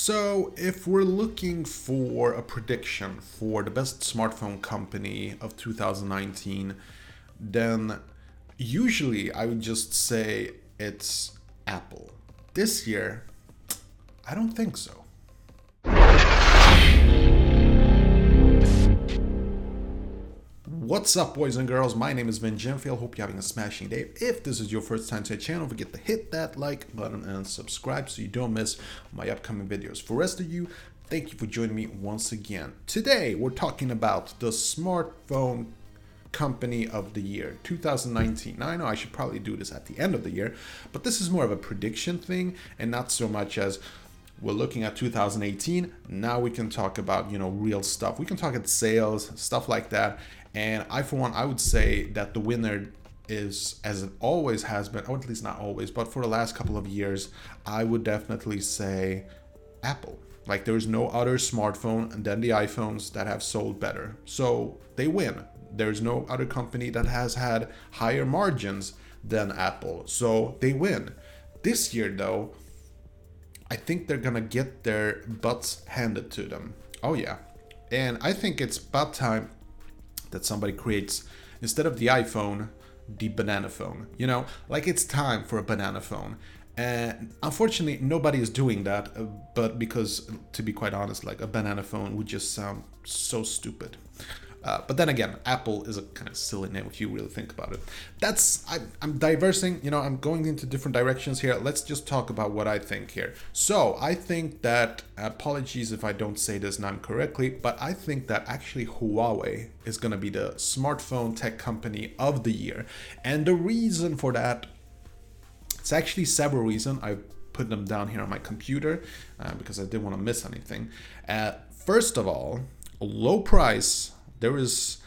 So, if we're looking for a prediction for the best smartphone company of 2019, then usually I would just say it's Apple. This year, I don't think so. What's up, boys and girls? My name is Vin Genfield. Hope you're having a smashing day. If this is your first time to the channel, forget to hit that like button and subscribe so you don't miss my upcoming videos. For the rest of you, thank you for joining me once again. Today, we're talking about the smartphone company of the year 2019 now i know i should probably do this at the end of the year but this is more of a prediction thing and not so much as we're looking at 2018 now we can talk about you know real stuff we can talk at sales stuff like that and I, for one, I would say that the winner is, as it always has been, or at least not always, but for the last couple of years, I would definitely say Apple. Like there is no other smartphone than the iPhones that have sold better. So they win. There's no other company that has had higher margins than Apple. So they win. This year, though, I think they're gonna get their butts handed to them. Oh, yeah. And I think it's about time that somebody creates instead of the iPhone, the banana phone. You know, like it's time for a banana phone. And unfortunately, nobody is doing that. Uh, but because, to be quite honest, like a banana phone would just sound so stupid. Uh, but then again, Apple is a kind of silly name if you really think about it. That's I, I'm diversing. You know, I'm going into different directions here. Let's just talk about what I think here. So I think that apologies if I don't say this name correctly, but I think that actually Huawei is going to be the smartphone tech company of the year, and the reason for that, it's actually several reasons. I put them down here on my computer uh, because I didn't want to miss anything. Uh, first of all, low price there is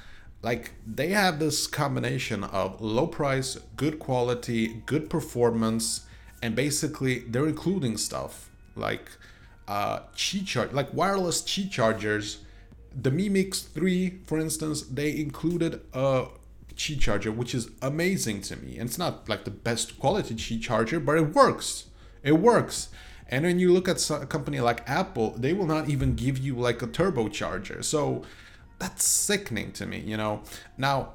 like they have this combination of low price, good quality, good performance, and basically they're including stuff like uh, Qi charge, like wireless Qi chargers. The Mi Mix 3, for instance, they included a Qi charger, which is amazing to me. And it's not like the best quality Qi charger, but it works. It works. And when you look at a company like Apple, they will not even give you like a turbocharger. So that's sickening to me, you know. Now,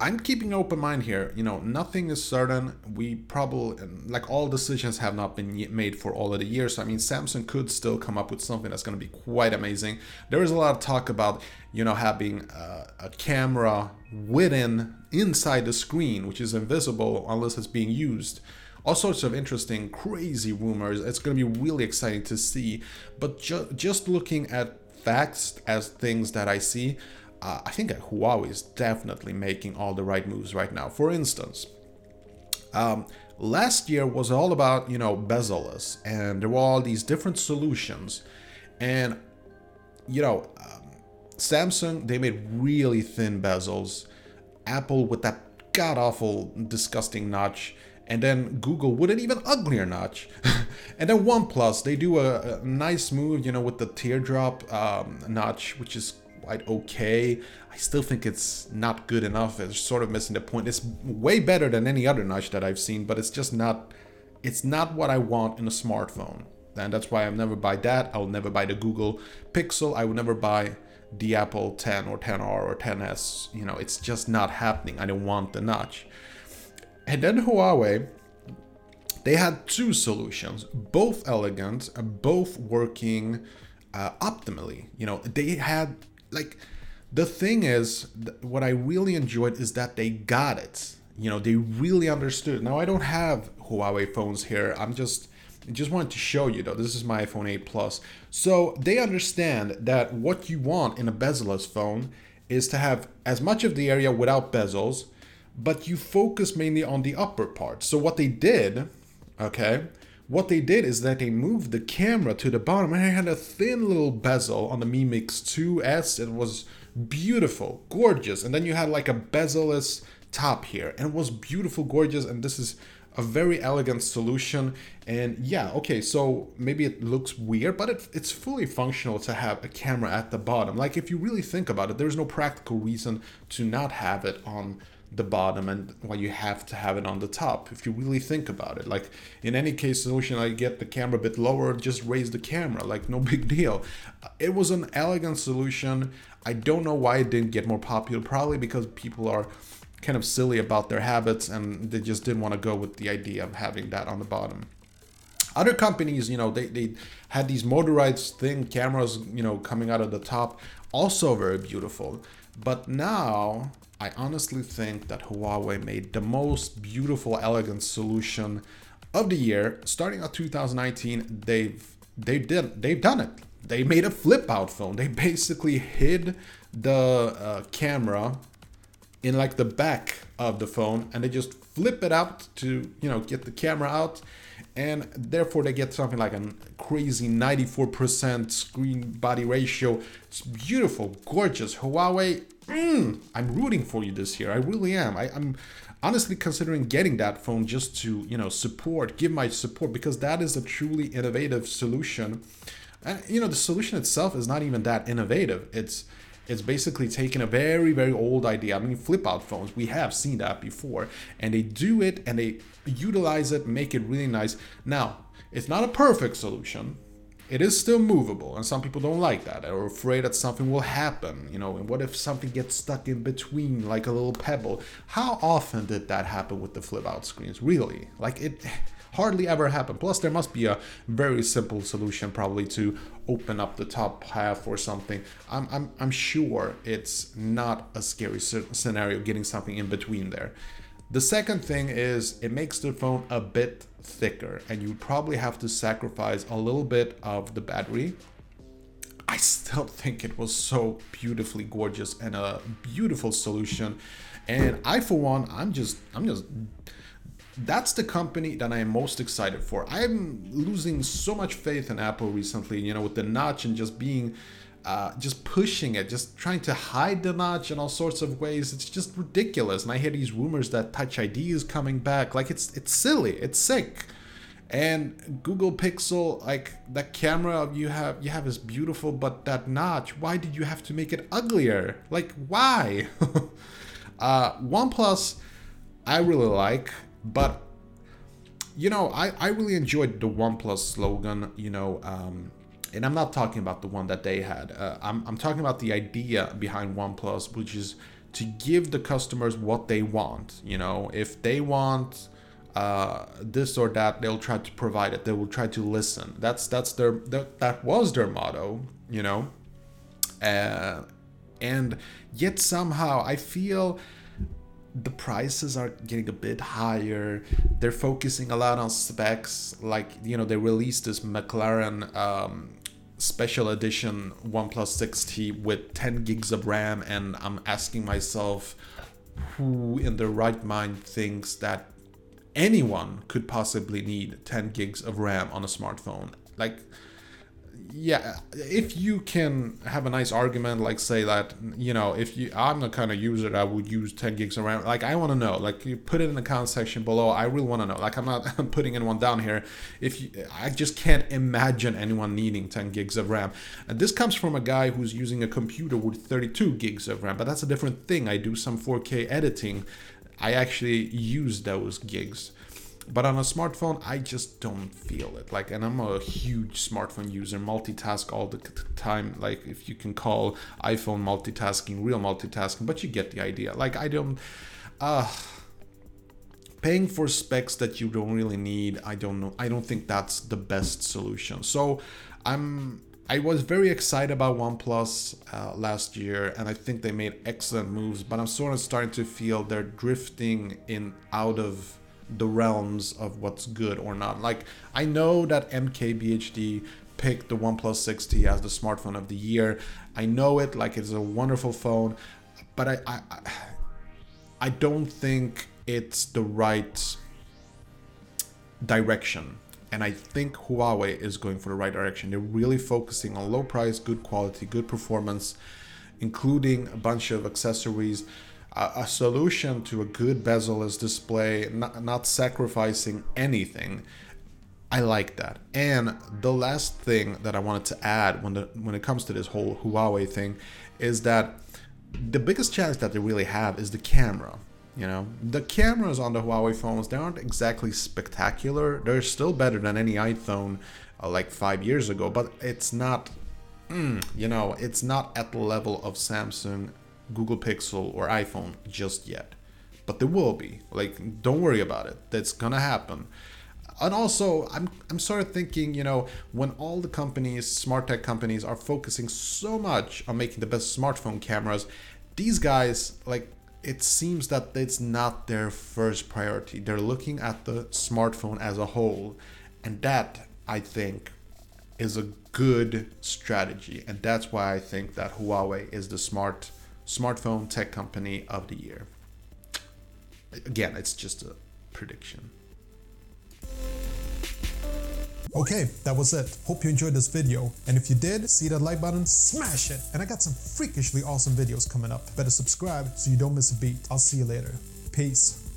I'm keeping open mind here. You know, nothing is certain. We probably, like, all decisions have not been made for all of the years. So, I mean, Samsung could still come up with something that's going to be quite amazing. There is a lot of talk about, you know, having uh, a camera within, inside the screen, which is invisible unless it's being used. All sorts of interesting, crazy rumors. It's going to be really exciting to see. But ju- just looking at facts as things that I see, uh, I think Huawei is definitely making all the right moves right now. For instance, um, last year was all about you know bezel-less, and there were all these different solutions, and you know um, Samsung they made really thin bezels, Apple with that god awful disgusting notch and then Google with an even uglier notch. and then OnePlus, they do a, a, nice move, you know, with the teardrop um, notch, which is quite okay. I still think it's not good enough. It's sort of missing the point. It's way better than any other notch that I've seen, but it's just not. It's not what I want in a smartphone, and that's why I'll never buy that. I'll never buy the Google Pixel. I will never buy the Apple 10 or 10R or 10s. You know, it's just not happening. I don't want the notch. And then Huawei, they had two solutions, both elegant, both working uh, optimally. You know, they had like the thing is what I really enjoyed is that they got it. You know, they really understood. Now I don't have Huawei phones here. I'm just I just wanted to show you though. This is my iPhone 8 Plus. So they understand that what you want in a bezel-less phone is to have as much of the area without bezels but you focus mainly on the upper part. So what they did, okay, what they did is that they moved the camera to the bottom and I had a thin little bezel on the Mi Mix 2S. It was beautiful, gorgeous. And then you had like a bezel-less top here and it was beautiful, gorgeous. And this is a very elegant solution. And yeah, okay, so maybe it looks weird, but it, it's fully functional to have a camera at the bottom. Like if you really think about it, there's no practical reason to not have it on the bottom and why you have to have it on the top if you really think about it. Like in any case solution i get the camera a bit lower just raise the camera like no big deal. It was an elegant solution. I don't know why it didn't get more popular probably because people are kind of silly about their habits and they just didn't want to go with the idea of having that on the bottom. Other companies you know they, they had these motorized thin cameras you know coming out of the top also very beautiful. But now I honestly think that Huawei made the most beautiful, elegant solution of the year. Starting at 2019, they've they did they've done it. They made a flip out phone. They basically hid the uh, camera in like the back of the phone and they just flip it out to you know get the camera out and therefore they get something like a crazy 94% screen body ratio. It's beautiful gorgeous. Huawei mm, i'm rooting for you this year. I really am. I, i'm honestly considering getting that phone just to you know support give my support because that is a truly innovative solution. And you know the solution itself is not even that innovative. It's it's basically taking a very, very old idea. I mean, flip out phones, we have seen that before, and they do it and they utilize it, make it really nice. Now, it's not a perfect solution. It is still movable, and some people don't like that. They're afraid that something will happen, you know. And what if something gets stuck in between, like a little pebble? How often did that happen with the flip out screens? Really? Like it hardly ever happen. Plus, there must be a very simple solution probably to open up the top half or something. I'm, I'm, I'm sure it's not a scary scenario getting something in between there. The second thing is it makes the phone a bit thicker and you probably have to sacrifice a little bit of the battery. I still think it was so beautifully gorgeous and a beautiful solution. And I for one, I'm just I'm just that's the company that I am most excited for. I'm losing so much faith in Apple recently, you know, with the notch and just being uh, just pushing it, just trying to hide the notch in all sorts of ways. It's just ridiculous. And I hear these rumors that Touch ID is coming back. Like it's it's silly. It's sick. And Google Pixel, like that camera you have, you have is beautiful, but that notch, why did you have to make it uglier? Like why? uh, OnePlus, I really like. But you know, I, I really enjoyed the OnePlus slogan, you know, um, and I'm not talking about the one that they had. Uh, I'm, I'm talking about the idea behind OnePlus, which is to give the customers what they want. You know, if they want uh, this or that, they'll try to provide it. They will try to listen. That's that's their that, that was their motto. You know, uh, and yet somehow I feel the prices are getting a bit higher. They're focusing a lot on specs. Like, you know, they released this McLaren um, special edition OnePlus 6T with 10 gigs of RAM, and I'm asking myself, who in their right mind thinks that anyone could possibly need 10 gigs of RAM on a smartphone? Like, yeah if you can have a nice argument like say that you know if you i'm the kind of user that would use 10 gigs around like i want to know like you put it in the comment section below i really want to know like i'm not I'm putting anyone down here. If you i just can't imagine anyone needing 10 gigs of ram. And this comes from a guy who's using a computer with 32 gigs of ram but that's a different thing. I do some 4k editing. I actually use those gigs but on a smartphone, I just don't feel it. Like, and I'm a huge smartphone user, multitask all the time. Like, if you can call iPhone multitasking real multitasking, but you get the idea. Like, I don't. Uh, paying for specs that you don't really need i don't know i don't think that's the best solution so i'm i was very excited about oneplus uh, last year and i think they made excellent moves but i'm sort of starting to feel they're drifting in out of the realms of what's good or not. Like I know that MKBHD picked the OnePlus 6T as the smartphone of the year. I know it like it's a wonderful phone, but I I, I don't think it's the right direction. And I think Huawei is going for the right direction. They're really focusing on low price, good quality, good performance, including a bunch of accessories a, solution to a good bezel-less display, not, not sacrificing anything. I like that. And the last thing that I wanted to add when the when it comes to this whole Huawei thing is that the biggest challenge that they really have is the camera. You know, the cameras on the Huawei phones they aren't exactly spectacular. They're still better than any iPhone uh, like five years ago, but it's not. Mm, you know, it's not at the level of Samsung, Google Pixel, or iPhone just yet. But there will be. Like, don't worry about it. That's gonna happen and also I'm I'm sort of thinking, you know, when all the companies, smart tech companies, are focusing so much on making the best smartphone cameras, these guys like it seems that it's not their first priority. They're looking at the smartphone as a whole, and that I think is a good strategy, and that's why I think that Huawei is the smart smartphone tech company of the year. Again, it's just a prediction. Okay, that was it. Hope you enjoyed this video. And if you did, see that like button, smash it. And I got some freakishly awesome videos coming up. Better subscribe so you don't miss a beat. I'll see you later. Peace.